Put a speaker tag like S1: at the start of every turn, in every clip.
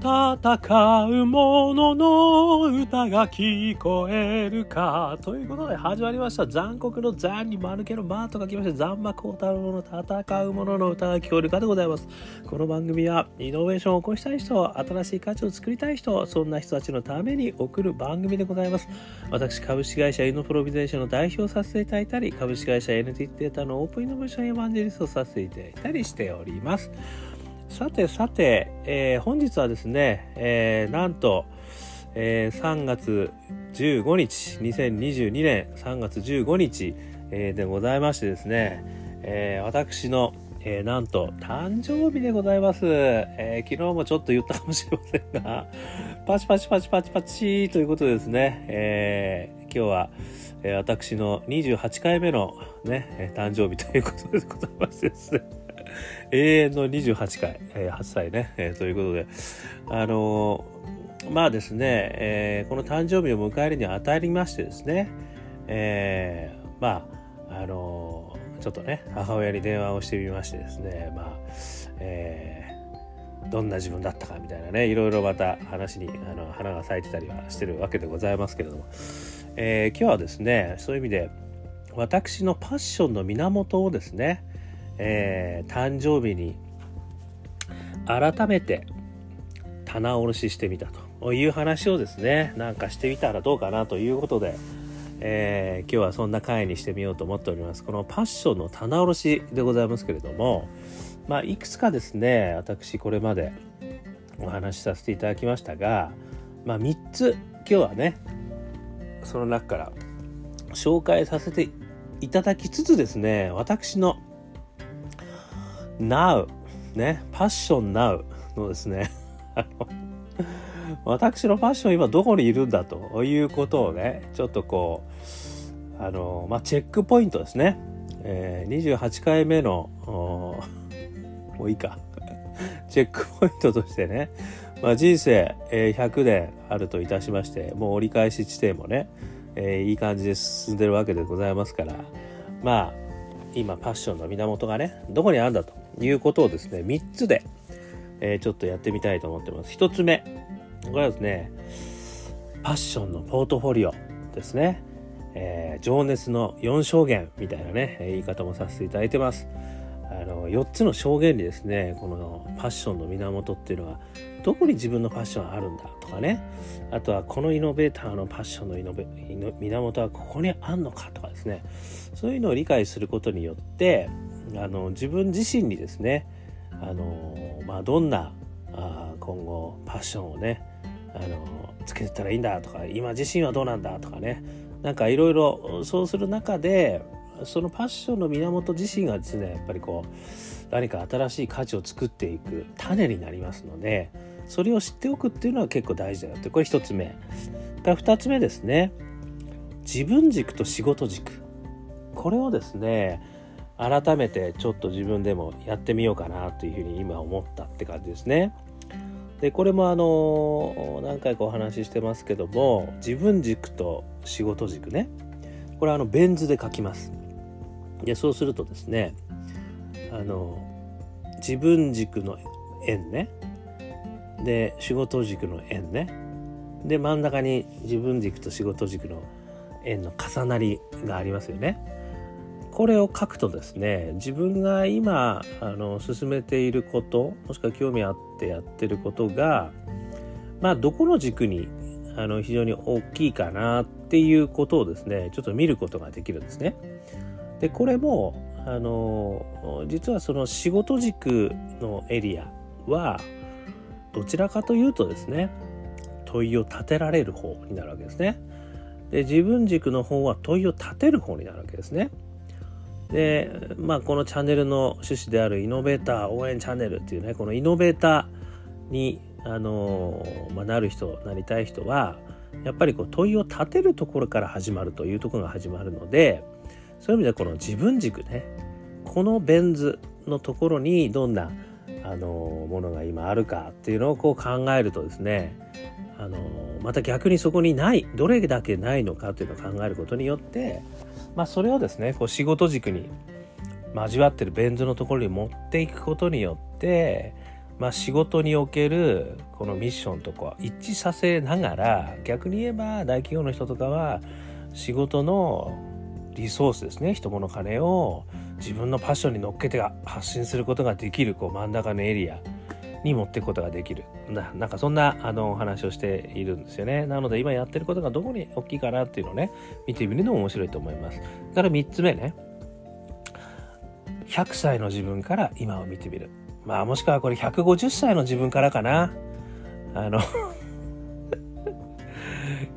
S1: 戦う者の歌が聞こえるか。ということで始まりました。残酷の残に丸けの間と書きまして、残魔高太郎の戦う者の歌が聞こえるかでございます。この番組は、イノベーションを起こしたい人、新しい価値を作りたい人、そんな人たちのために送る番組でございます。私、株式会社イノプロビゼーションの代表させていただいたり、株式会社 NTT データのオープンイノベーションエヴァンジェリストをさせていただいたりしております。さてさて、えー、本日はですね、えー、なんと、えー、3月15日、2022年3月15日、えー、でございましてですね、えー、私の、えー、なんと誕生日でございます、えー。昨日もちょっと言ったかもしれませんが、パチパチパチパチパチということでですね、えー、今日は、えー、私の28回目のね、誕生日ということでございましてですね。永遠の28回、えー、8歳ね、えー、ということで、あのー、まあですね、えー、この誕生日を迎えるにあたりましてですね、えー、まあ、あのー、ちょっとね、母親に電話をしてみましてですね、まあ、えー、どんな自分だったかみたいなね、いろいろまた話にあの花が咲いてたりはしてるわけでございますけれども、えー、今日はですね、そういう意味で、私のパッションの源をですね、えー、誕生日に改めて棚卸ししてみたという話をですねなんかしてみたらどうかなということで、えー、今日はそんな回にしてみようと思っております。このパッションの棚卸しでございますけれどもまあいくつかですね私これまでお話しさせていただきましたがまあ3つ今日はねその中から紹介させていただきつつですね私の Now ね、パッション Now のですね、私のパッション今どこにいるんだということをね、ちょっとこう、あの、まあ、チェックポイントですね。えー、28回目の、もういいか。チェックポイントとしてね、まあ、人生、えー、100年あるといたしまして、もう折り返し地点もね、えー、いい感じで進んでるわけでございますから、まあ、今パッションの源がね、どこにあるんだということをですね、3つで、えー、ちょっとやってみたいと思ってます。1つ目。これはですね、パッションのポートフォリオですね。えー、情熱の4証言みたいなね、言い方もさせていただいてます。あの4つの証言にですねこのパッションの源っていうのはどこに自分のパッションあるんだとかねあとはこのイノベーターのパッションのイノベ源はここにあんのかとかですねそういうのを理解することによってあの自分自身にですねあの、まあ、どんなあ今後パッションをねあのつけてたらいいんだとか今自身はどうなんだとかねなんかいろいろそうする中でそのパッションの源自身がですねやっぱりこう何か新しい価値を作っていく種になりますのでそれを知っておくっていうのは結構大事だよってこれ一つ目。が二つ目ですね。自分軸と仕事軸。これをですね改めてちょっと自分でもやってみようかなというふうに今思ったって感じですね。でこれもあの何回かお話ししてますけども自分軸と仕事軸ねこれはあのベン図で書きます。でそうするとですねあの自分軸の円ねで仕事軸の円ねで真ん中に自分軸と仕事軸の円の重なりがありますよね。これを書くとですね自分が今あの進めていることもしくは興味あってやってることがまあどこの軸にあの非常に大きいかなっていうことをですねちょっと見ることができるんですね。でこれもあの実はその仕事軸のエリアはどちらかというとですね問いを立てられる方になるわけですね。で自分軸の方は問いを立てる方になるわけですね。で、まあ、このチャンネルの趣旨であるイノベーター応援チャンネルっていうね、このイノベーターに、あのまあ、なる人、なりたい人は、やっぱりこう問いを立てるところから始まるというところが始まるので、そういう意味ではこの自分軸ね、このベン図のところにどんな、あのものが今あるかっていうのをこう考えるとですね、あのまた逆にそこにないどれだけないのかというのを考えることによってまあ、それをですねこう仕事軸に交わってるベン図のところに持っていくことによってまあ、仕事におけるこのミッションとか一致させながら逆に言えば大企業の人とかは仕事のリソースですね人物金を自分のパッションに乗っけて発信することができるこう真ん中のエリア。に持っていくことができる。ななんかそんなあのお話をしているんですよね。なので今やってることがどこに大きいかなっていうのをね見てみるのも面白いと思います。だから3つ目ね。100歳の自分から今を見てみる。まあもしくはこれ150歳の自分からかな。あの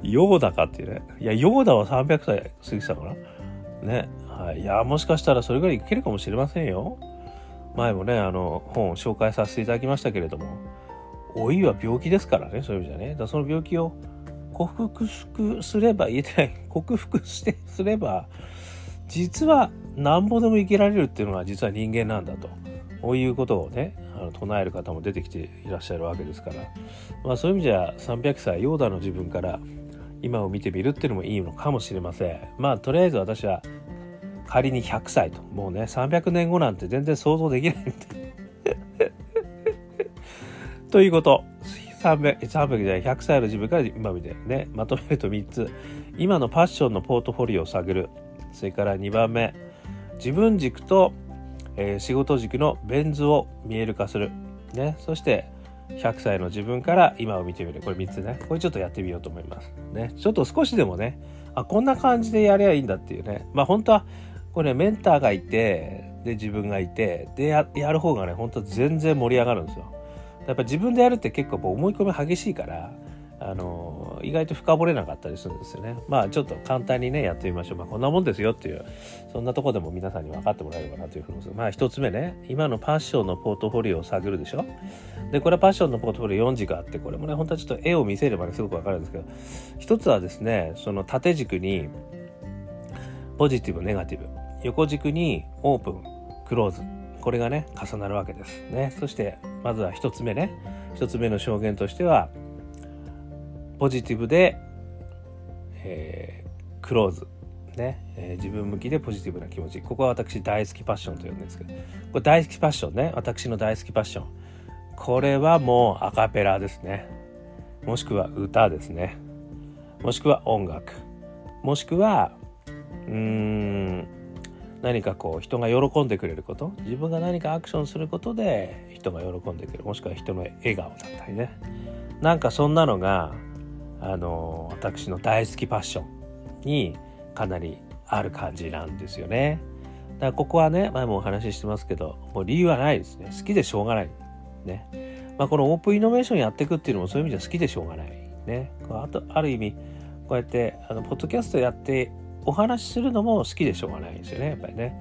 S1: ヨーダかっていうね。いやヨーダは300歳過ぎてたかな。ね。はい。いやもしかしたらそれぐらいいけるかもしれませんよ。前もねあの本を紹介させていただきましたけれども老いは病気ですからねそういう意味じゃね。だその病気を克服すれば言えてない 克服してすれば実はなんぼでも生きられるっていうのが実は人間なんだと。こういうことをねあの唱える方も出てきていらっしゃるわけですから、まあ、そういう意味じゃ300歳ヨーダの自分から今を見てみるっていうのもいいのかもしれません。まあとりあえず私は仮に100歳と。もうね300年後なんて全然想像できないんで ということ。300, じゃない100歳の自分から今見てねまとめると3つ。今のパッションのポートフォリオを探る。それから2番目。自分軸と、えー、仕事軸のベン図を見える化する、ね、そして100歳の自分から今を見てみる。これ3つね。これちょっとやってみようと思います。ね。ちょっと少しでもね。あこんな感じでやりゃいいんだっていうね。まあ本当はこれ、ね、メンターがいてで自分がいてでやる方がね本当全然盛り上がるんですよやっぱ自分でやるって結構思い込み激しいからあの意外と深掘れなかったりするんですよね。まあちょっと簡単にねやってみましょう。まあこんなもんですよっていうそんなとこでも皆さんに分かってもらえればなというふうに思います。まあ一つ目ね今のパッションのポートフォリオを探るでしょ。でこれはパッションのポートフォリオ4軸あってこれもね本当はちょっと絵を見せればねすごく分かるんですけど一つはですねその縦軸にポジティブネガティブ横軸にオープンクローズこれがね重なるわけですね。そしてまずは一つ目ね一つ目の証言としてはポジティブで、えー、クローズ。ね、えー、自分向きでポジティブな気持ち。ここは私大好きパッションと呼んでるんですけど、これ大好きパッションね。私の大好きパッション。これはもうアカペラですね。もしくは歌ですね。もしくは音楽。もしくは、うーん、何かこう人が喜んでくれること自分が何かアクションすることで人が喜んでくれるもしくは人の笑顔だったりねなんかそんなのがあの私の大好きパッションにかなりある感じなんですよね。だからここはね前もお話ししてますけどもう理由はないですね好きでしょうがない。ねまあ、このオープンイノベーションやっていくっていうのもそういう意味じゃ好きでしょうがない。ねあとある意味こうやってあのポッドキャストやってお話しするのも好きでしょうがないんですよねやっぱりね。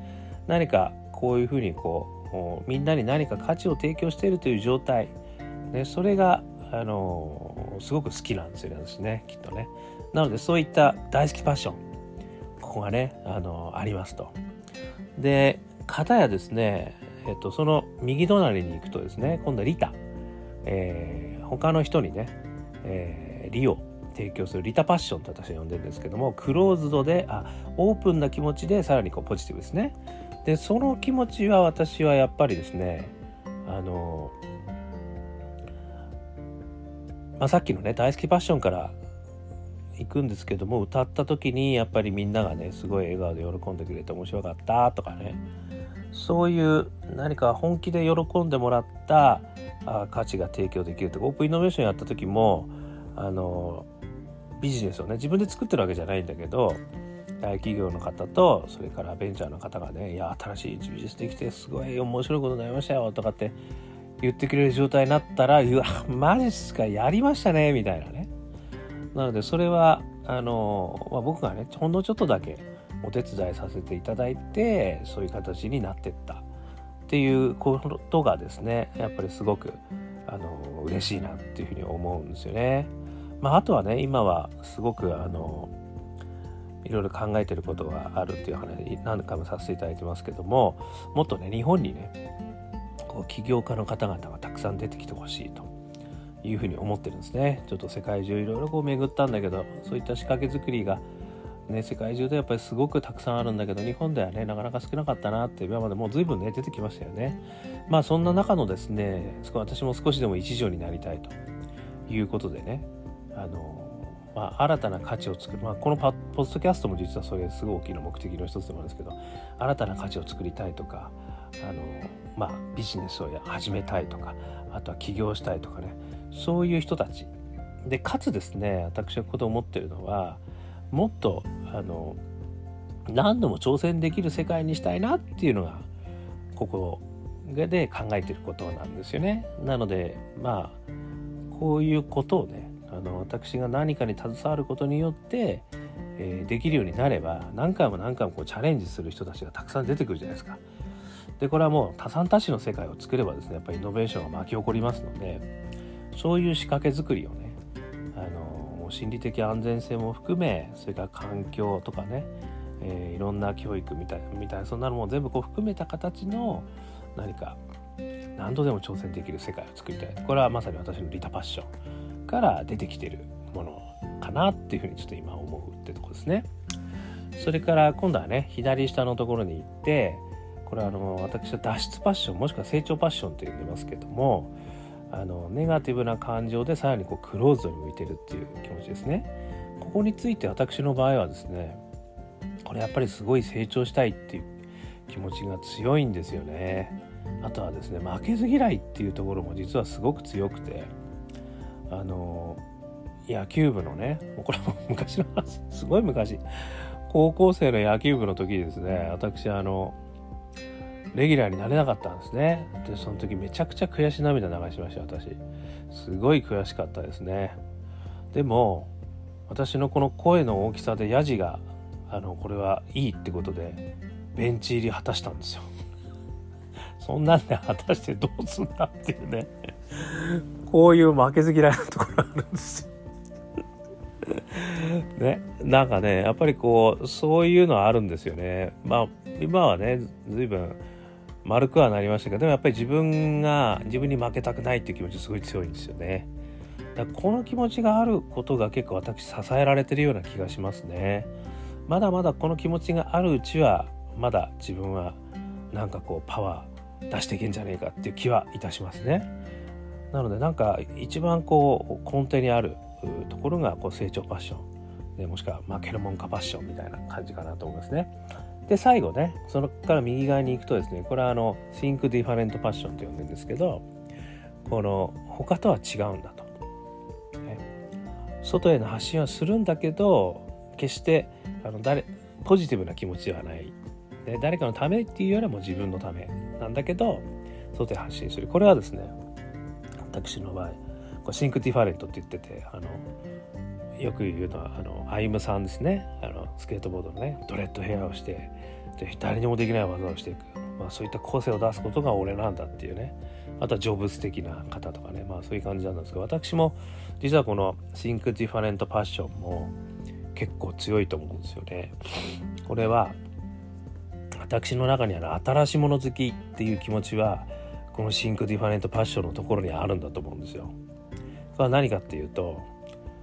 S1: 何かこういうふうにこうみんなに何か価値を提供しているという状態、ね、それがあのすごく好きなんですよねきっとね。なのでそういった大好きパッションここがねあのありますと。で片やですねえっとその右隣に行くとですね今度はリタ、えー、他の人にね、えー、リを提供するリタパッションと私は呼んでるんですけどもクローズドであオープンな気持ちでさらにこうポジティブですね。でその気持ちは私はやっぱりですねあのまあ、さっきのね大好きパッションから行くんですけども歌った時にやっぱりみんながねすごい笑顔で喜んでくれて面白かったとかねそういう何か本気で喜んでもらったあ価値が提供できるとかオープンイノベーションやった時もあのビジネスをね自分で作ってるわけじゃないんだけど大企業の方とそれからベンチャーの方がね「いや新しいビジネスできてすごい面白いことになりましたよ」とかって言ってくれる状態になったら、うわ、マジっすか、やりましたね、みたいなね。なので、それは、あの、まあ、僕がね、ほんのちょっとだけお手伝いさせていただいて、そういう形になってったっていうことがですね、やっぱりすごく、あの、嬉しいなっていうふうに思うんですよね。まあ、あとはね、今はすごく、あの、いろいろ考えてることがあるっていう話何回もさせていただいてますけどももっとね日本にねこう起業家の方々がたくさん出てきてほしいというふうに思ってるんですね。ちょっと世界中いろいろこう巡ったんだけどそういった仕掛け作りがね、世界中でやっぱりすごくたくさんあるんだけど日本ではねなかなか少なかったなって今までもう随分ね出てきましたよね。まあそんな中のですね私も少しでも一助になりたいということでねあのまあ、新たな価値を作る、まあ、このポッドキャストも実はそれすごい大きな目的の一つでもあるんですけど新たな価値を作りたいとかあの、まあ、ビジネスを始めたいとかあとは起業したいとかね。そういう人たち。でかつですね私はここで思ってるのはもっとあの何度も挑戦できる世界にしたいなっていうのがここで考えてることなんですよね。なのでまあこういうことをねあの私が何かに携わることによって、えー、できるようになれば何回も何回もこうチャレンジする人たちがたくさん出てくるじゃないですか。でこれはもう多産多種の世界を作ればですねやっぱりイノベーションが巻き起こりますのでそういう仕掛け作りをねあの心理的安全性も含めそれから環境とかね、えー、いろんな教育みたいみたいなそんなのも全部こう含めた形の何か何度でも挑戦できる世界を作りたい。これはまさに私のリタパッションから出てきてるものかなっていうふうにちょっと今思うってとこですね。それから今度はね左下のところに行ってこれはあの私は脱出パッションもしくは成長パッションと呼んでますけどもあのネガティブな感情でさらにこうクローズに向いてるっていう気持ちですね。ここについて私の場合はですねこれやっぱりすごい成長したいっていう気持ちが強いんですよね。あとはですね負けず嫌いっていうところも実はすごく強くてあの野球部のねこれも昔の話。すごい昔。高校生の野球部の時ですね私あのレギュラーになれなかったんですね。でその時めちゃくちゃ悔し涙流しました私。すごい悔しかったですね。でも私のこの声の大きさでヤジがあのこれはいいってことでベンチ入り果たしたんですよ。そんなんで果たしてどうすんだっていうね。こういう負けず嫌いなところあるんですよ ね、なんかねやっぱりこうそういうのはあるんですよねまあ今はね随分丸くはなりましたけどでもやっぱり自分が自分に負けたくないっていう気持ちすごい強いんですよね。だこの気持ちがあることが結構私支えられてるような気がしますね。まだまだこの気持ちがあるうちはまだ自分はなんかこうパワー出していけんじゃねえかっていう気はいたしますね。なのでなんか一番こう根底にあるところがこう成長パッション。でもしくは負けるもんかパッションみたいな感じかなと思いますね。で最後ねそこから右側に行くとですねこれはあの Think Different Passion と呼んでるんですけどこの他とは違うんだと、ね、外への発信はするんだけど決してあの誰ポジティブな気持ちではない、ね、誰かのためっていうよりも自分のためなんだけど外へ発信する。これはですね私の場合これ Think Different って言っててあのよく言うのはあのアイムさんですね。あのスケートボードのねドレッドヘアをしてで誰にもできない技をしていく、まあ、そういった個性を出すことが俺なんだっていうね。あとは成仏的な方とかね。まあそういう感じなんですけど私も実はこの Think Different Passion も結構強いと思うんですよね。これは私の中にある新しいもの好きっていう気持ちはこの Think Different Passion のところにあるんだと思うんですよ。これは何かっていうと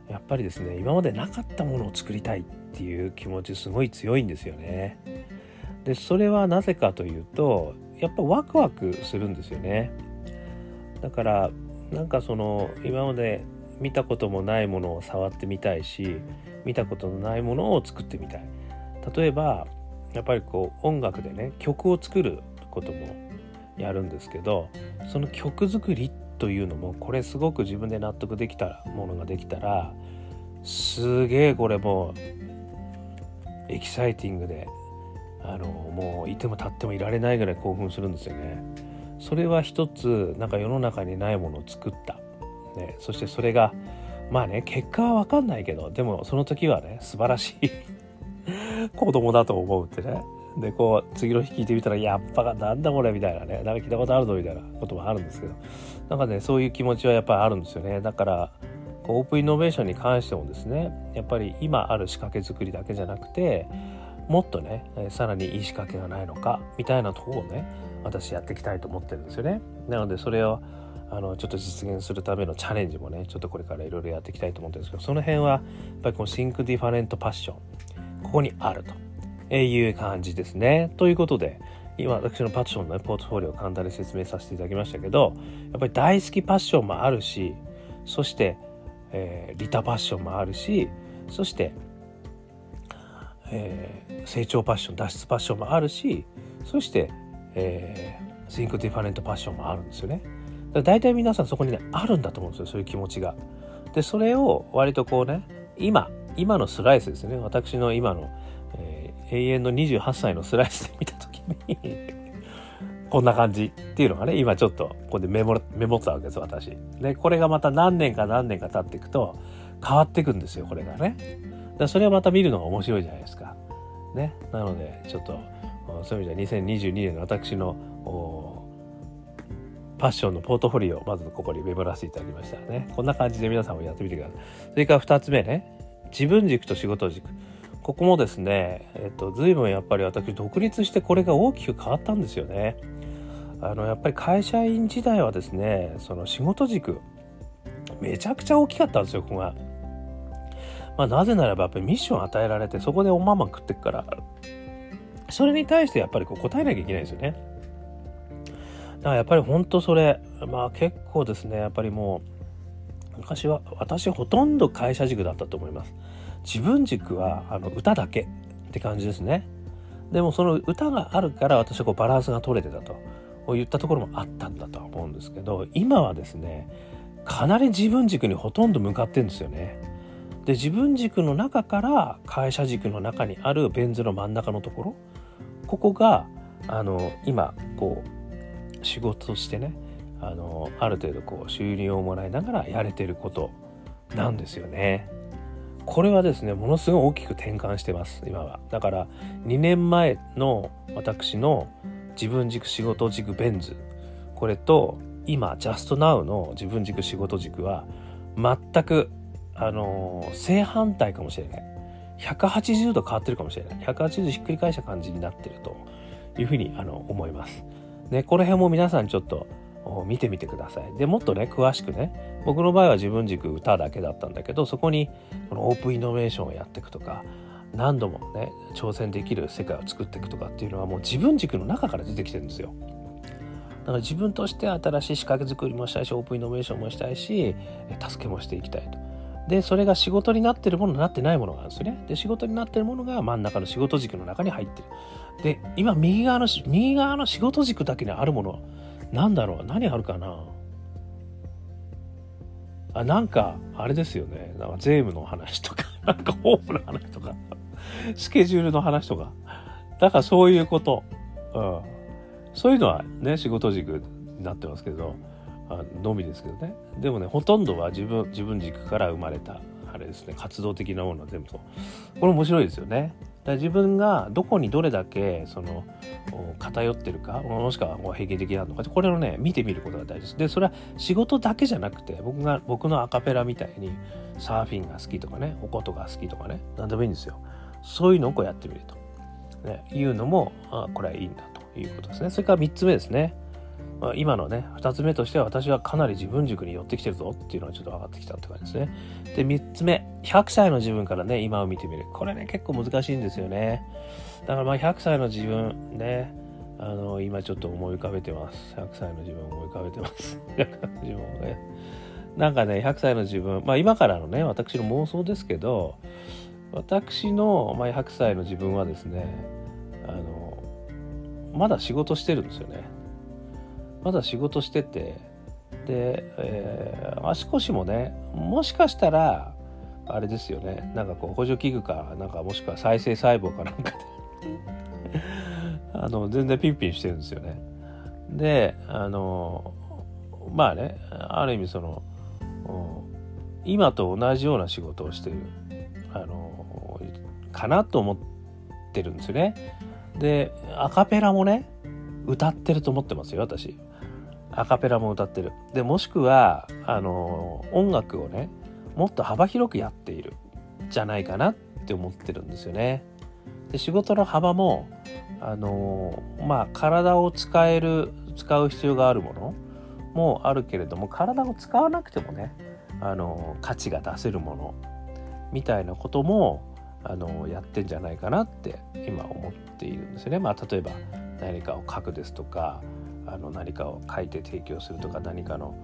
S1: やっぱりですね今までなかったものを作りたいっていう気持ちすごい強いんですよね。でそれはなぜかというとやっぱワクワクするんですよね。だからなんかその今まで見たこともないものを触ってみたいし見たことのないものを作ってみたい。例えばやっぱりこう音楽でね曲を作ることもやるんですけどその曲作りというのもこれすごく自分で納得できたものができたらすげえこれもうエキサイティングであのもういても立ってもいられないぐらい興奮するんですよね。それは一つなんか世の中にないものを作った、ね、そしてそれがまあね結果は分かんないけどでもその時はね素晴らしい 子供だと思うってねでこう次の日聞いてみたらやっぱなんだこれみたいなね。なんか聞いたことあるぞみたいなこともあるんですけど。なんかねそういう気持ちはやっぱりあるんですよね。だからオープンイノベーションに関してもですねやっぱり今ある仕掛け作りだけじゃなくてもっとねさらにいい仕掛けがないのかみたいなところをね私やっていきたいと思ってるんですよね。なのでそれをあのちょっと実現するためのチャレンジもねちょっとこれからいろいろやっていきたいと思ってるんですけどその辺はやっぱりこの Think Different Passion ここにあると。えいう感じですね。ということで今私のパッションの、ね、ポートフォリオを簡単に説明させていただきましたけどやっぱり大好きパッションもあるしそして、えー、利他パッションもあるしそして、えー、成長パッション脱出パッションもあるしそして、えー、 Think Different Passion もあるんですよね。だ大体皆さんそこにねあるんだと思うんですよそういう気持ちが。でそれを割とこうね今今のスライスですね私の今の、永遠の28歳のスライスで見た時にこんな感じっていうのがね今ちょっとここでメモメモったわけです私。でこれがまた何年か何年か経っていくと変わっていくんですよこれがね。だそれをまた見るのが面白いじゃないですか。ね、なのでちょっとそういう意味では2022年の私のパッションのポートフォリオをまずここにメモらせていただきましたねこんな感じで皆さんもやってみてくださいそれから2つ目ね自分軸と仕事軸ここもですね、えっと、随分やっぱり私独立してこれが大きく変わったんですよねあのやっぱり会社員時代はですねその仕事軸めちゃくちゃ大きかったんですよここがまあ、なぜならばやっぱりミッション与えられてそこでおまんま食ってくからそれに対してやっぱりこう答えなきゃいけないんですよね。だからやっぱり本当それまあ結構ですねやっぱりもう昔は私ほとんど会社軸だったと思います。自分軸はあの歌だけって感じですね。でもその歌があるから私はこうバランスが取れてたと言ったところもあったんだとは思うんですけど今はですねかなり自分軸にほとんど向かってんですよね。で自分軸の中から会社軸の中にあるベン図の真ん中のところここがあの今こう仕事としてねあのある程度こう収入をもらいながらやれてることなんですよね。これはですねものすごい大きく転換してます今は。だから2年前の私の自分軸仕事軸ベン図これと今ジャストナウの自分軸仕事軸は全くあの正反対かもしれない180度変わってるかもしれない180度ひっくり返した感じになってるというふうにあの思います。ね、この辺も皆さんちょっと見てみてください。でもっとね詳しくね僕の場合は自分軸歌だけだったんだけどそこにこのオープンイノベーションをやっていくとか何度もね挑戦できる世界を作っていくとかっていうのはもう自分軸の中から出てきてるんですよ。だから自分として新しい仕掛け作りもしたいしオープンイノベーションもしたいし助けもしていきたいと。でそれが仕事になってるものになってないものがあるんですねで仕事になってるものが真ん中の仕事軸の中に入ってるで今右側の右側の仕事軸だけにあるものなんだろう何あるかな？あなんかあれですよね。なんか税務の話とか なんかホームの話とかスケジュールの話とか。だからそういうこと、うん、そういうのはね仕事軸になってますけどあのみですけどね。でもねほとんどは自分自分軸から生まれたあれですね活動的なものは全部とこれ面白いですよね。自分がどこにどれだけその偏ってるかもしくは平均的なのかこれをね見てみることが大事です。でそれは仕事だけじゃなくて僕が僕のアカペラみたいにサーフィンが好きとかねおことが好きとかね何でもいいんですよ。そういうのをこうやってみると、ね、いうのもあこれはいいんだということですね。それから3つ目ですね。まあ、今のね2つ目としては私はかなり自分軸に寄ってきてるぞっていうのはちょっと分かってきたって感じですね。で3つ目100歳の自分からね今を見てみるこれね結構難しいんですよね。だからまあ100歳の自分ねあの今ちょっと思い浮かべてます。100歳の自分思い浮かべてます。100歳の自分をね。なんかね100歳の自分まあ今からのね私の妄想ですけど私の、まあ、100歳の自分はですねあのまだ仕事してるんですよね。まだ仕事しててで、えー、足腰もねもしかしたらあれですよねなんかこう補助器具かなんかもしくは再生細胞かなんかで あの全然ピンピンしてるんですよね。であのまあねある意味その今と同じような仕事をしてるあのかなと思ってるんですよね。でアカペラもね歌ってると思ってますよ私。アカペラも歌ってるでもしくはあの音楽をねもっと幅広くやっているじゃないかなって思ってるんですよね。で仕事の幅もあのまあ体を使える使う必要があるものもあるけれども体を使わなくてもねあの価値が出せるものみたいなこともあのやってんじゃないかなって今思っているんですよね。まあ、例えば何かを書くですとかあの何かを書いて提供するとか何かの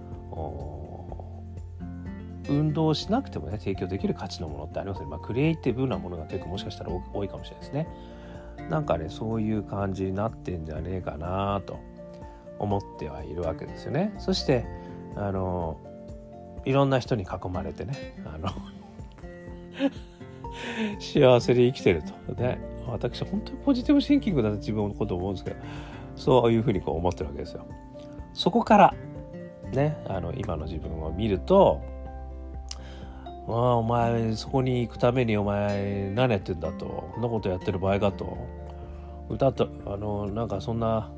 S1: 運動をしなくてもね提供できる価値のものってありますね。まあ、クリエイティブなものが結構もしかしたら多いかもしれないですね。なんかねそういう感じになってんじゃねえかなと思ってはいるわけですよね。そしてあのいろんな人に囲まれてねあの 幸せで生きてるとね私本当にポジティブシンキングだと自分のこと思うんですけどそういうふうにこう思ってるわけですよ。そこからねあの今の自分を見るとああお前そこに行くためにお前何やってんだとそんなことやってる場合かと歌とあのなんかそんな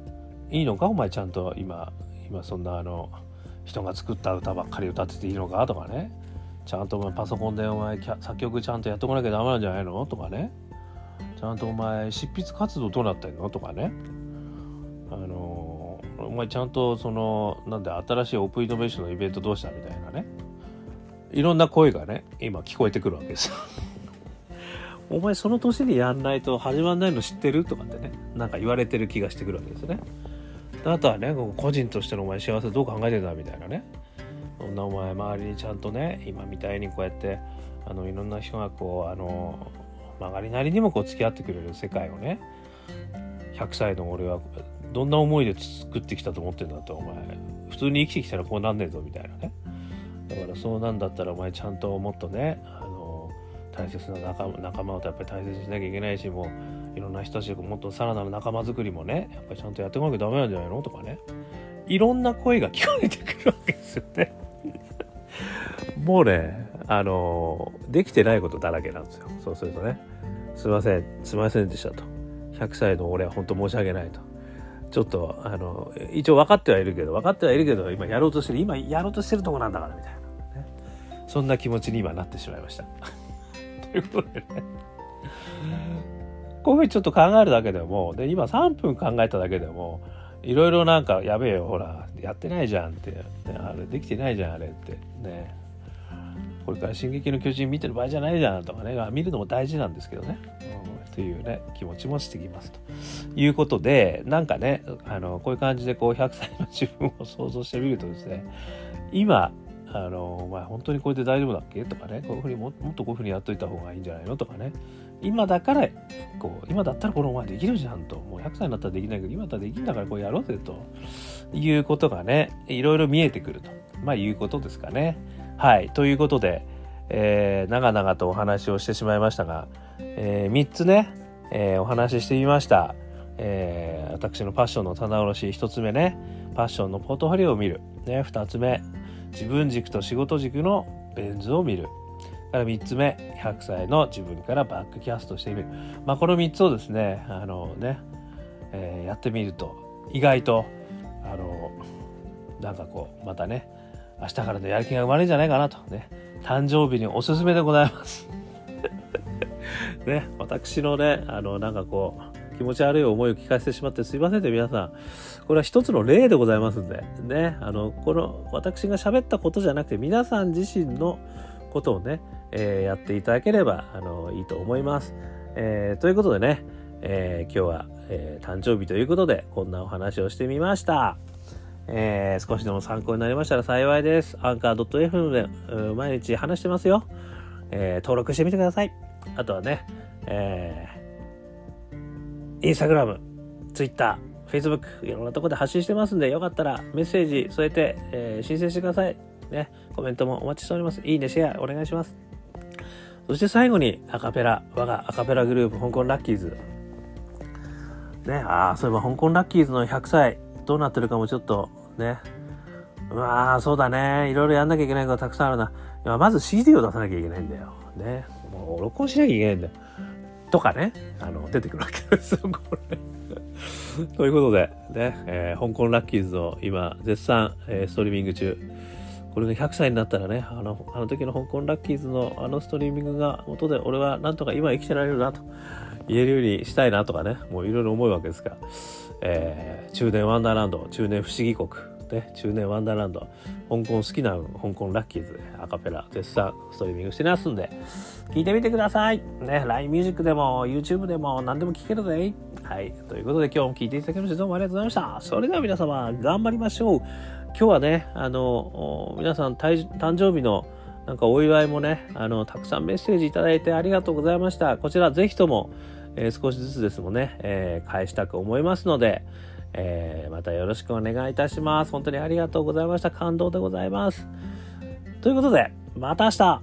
S1: いいのか？お前ちゃんと今今そんなあの人が作った歌ばっかり歌ってていいのか？とかね。ちゃんとパソコンでお前作曲ちゃんとやってこなきゃダメなんじゃないの？とかね。ちゃんとお前執筆活動どうなってんの？とかね。あのお前ちゃんとそのなんで新しいオープンイノベーションのイベントどうしたみたいなね。いろんな声がね今聞こえてくるわけです。よお前その年にやんないと始まんないの知ってる？とかってねなんか言われてる気がしてくるわけですね。あとはね個人としてのお前幸せどう考えてんだみたいなね。そんなお前周りにちゃんとね今みたいにこうやってあのいろんな人がこうあの曲がりなりにもこう付き合ってくれる世界をね100歳の俺はどんな思いで作ってきたと思ってんだとお前。普通に生きてきたらこうなんねえぞみたいなね。だからそうなんだったらお前ちゃんともっとね。あの大切な仲仲間をやっぱり大切にしなきゃいけないしもういろんな人たちもっとさらなる仲間づくりもねやっぱりちゃんとやっていかなきゃダメなんじゃないの？とかね。いろんな声が聞こえてくるわけですよね。もうねあのできてないことだらけなんですよ。そうするとね。すいませんすいませんでしたと。100歳の俺は本当申し訳ないと。ちょっとあの一応分かってはいるけど分かってはいるけど今やろうとしてる今やろうとしてるとこなんだからみたいな、ね、そんな気持ちに今なってしまいました。ということでね。こういうふうにちょっと考えるだけでもで今3分考えただけでもいろいろなんかやべえよほらやってないじゃんって、ね、あれできてないじゃんあれってね。これから「進撃の巨人」見てる場合じゃないじゃんとかね。見るのも大事なんですけどね、うん、というね気持ちもしてきますということでなんかねあのこういう感じでこう100歳の自分を想像してみるとですね今あのお前本当にこれで大丈夫だっけ？とかねこういうふうにもっとこういうふうにやっといた方がいいんじゃないの？とかね今だからこう今だったらこのお前できるじゃんと。もう100歳になったらできないけど今だったらできるんだからこうやろうぜということがねいろいろ見えてくると。まあいうことですかね。はい。ということで、えー、長々とお話をしてしまいましたが、えー、3つね、えー、お話ししてみました。えー、私のパッションの棚卸し1つ目ね。パッションのポートフォリオを見る、ね、2つ目。自分軸と仕事軸のベン図を見る。から3つ目。100歳の自分からバックキャストしてみる、まあ、この3つをですねあのね、えー、やってみると。意外とあのなんかこうまたね明日からのやる気が生まれるんじゃないかなと。ね。誕生日におすすめでございます。ね私のねあのなんかこう気持ち悪い思いを聞かせてしまってすいませんね皆さん。これは一つの例でございますんで。ねあのこの私が喋ったことじゃなくて皆さん自身のことをね、えー、やっていただければあのいいと思います、えー、ということでね、えー、今日は、え誕生日ということでこんなお話をしてみました。えー、少しでも参考になりましたら幸いです。アンカー .fm で毎日話してますよ、えー、登録してみてください。あとはね、えー、インスタグラム、ツイッター、フェイスブック、いろんなところで発信してますんで、よかったらメッセージ添えて、えー、申請してください。ね、コメントもお待ちしております。いいね、シェアお願いします。そして最後にアカペラ、我がアカペラグループ、香港ラッキーズ。ね、ああ、そういえば香港ラッキーズの100歳、どうなってるかもちょっとね。うわあ、そうだね。いろいろやんなきゃいけないことたくさんあるな。まず CD を出さなきゃいけないんだよ。ね。もう録音しなきゃいけないんだよ。とかね。あの、出てくるわけですよ、これ。ということで、ね、えー、香港ラッキーズを今、絶賛、えー、ストリーミング中。これが100歳になったらね、あの、あの時の香港ラッキーズのあのストリーミングが元で俺はなんとか今生きてられるなと言えるようにしたいなとかね、もういろいろ思うわけですが。えー、中年ワンダーランド、中年不思議国ね、中年ワンダーランド、香港好きな香港ラッキーズアカペラ絶賛ストリーミングしてますんで、聞いてみてください。ね、LINE ミュージックでも YouTube でも何でも聞けるぜ。はい。ということで今日も聞いていただきましてどうもありがとうございました。それでは皆様頑張りましょう。今日はね、あの、皆さん誕生日のなんかお祝いもね、あの、たくさんメッセージいただいてありがとうございました。こちらぜひとも、えー、少しずつですもんね、えー、返したく思いますので、えー、またよろしくお願いいたします。本当にありがとうございました。感動でございます。ということで、また明日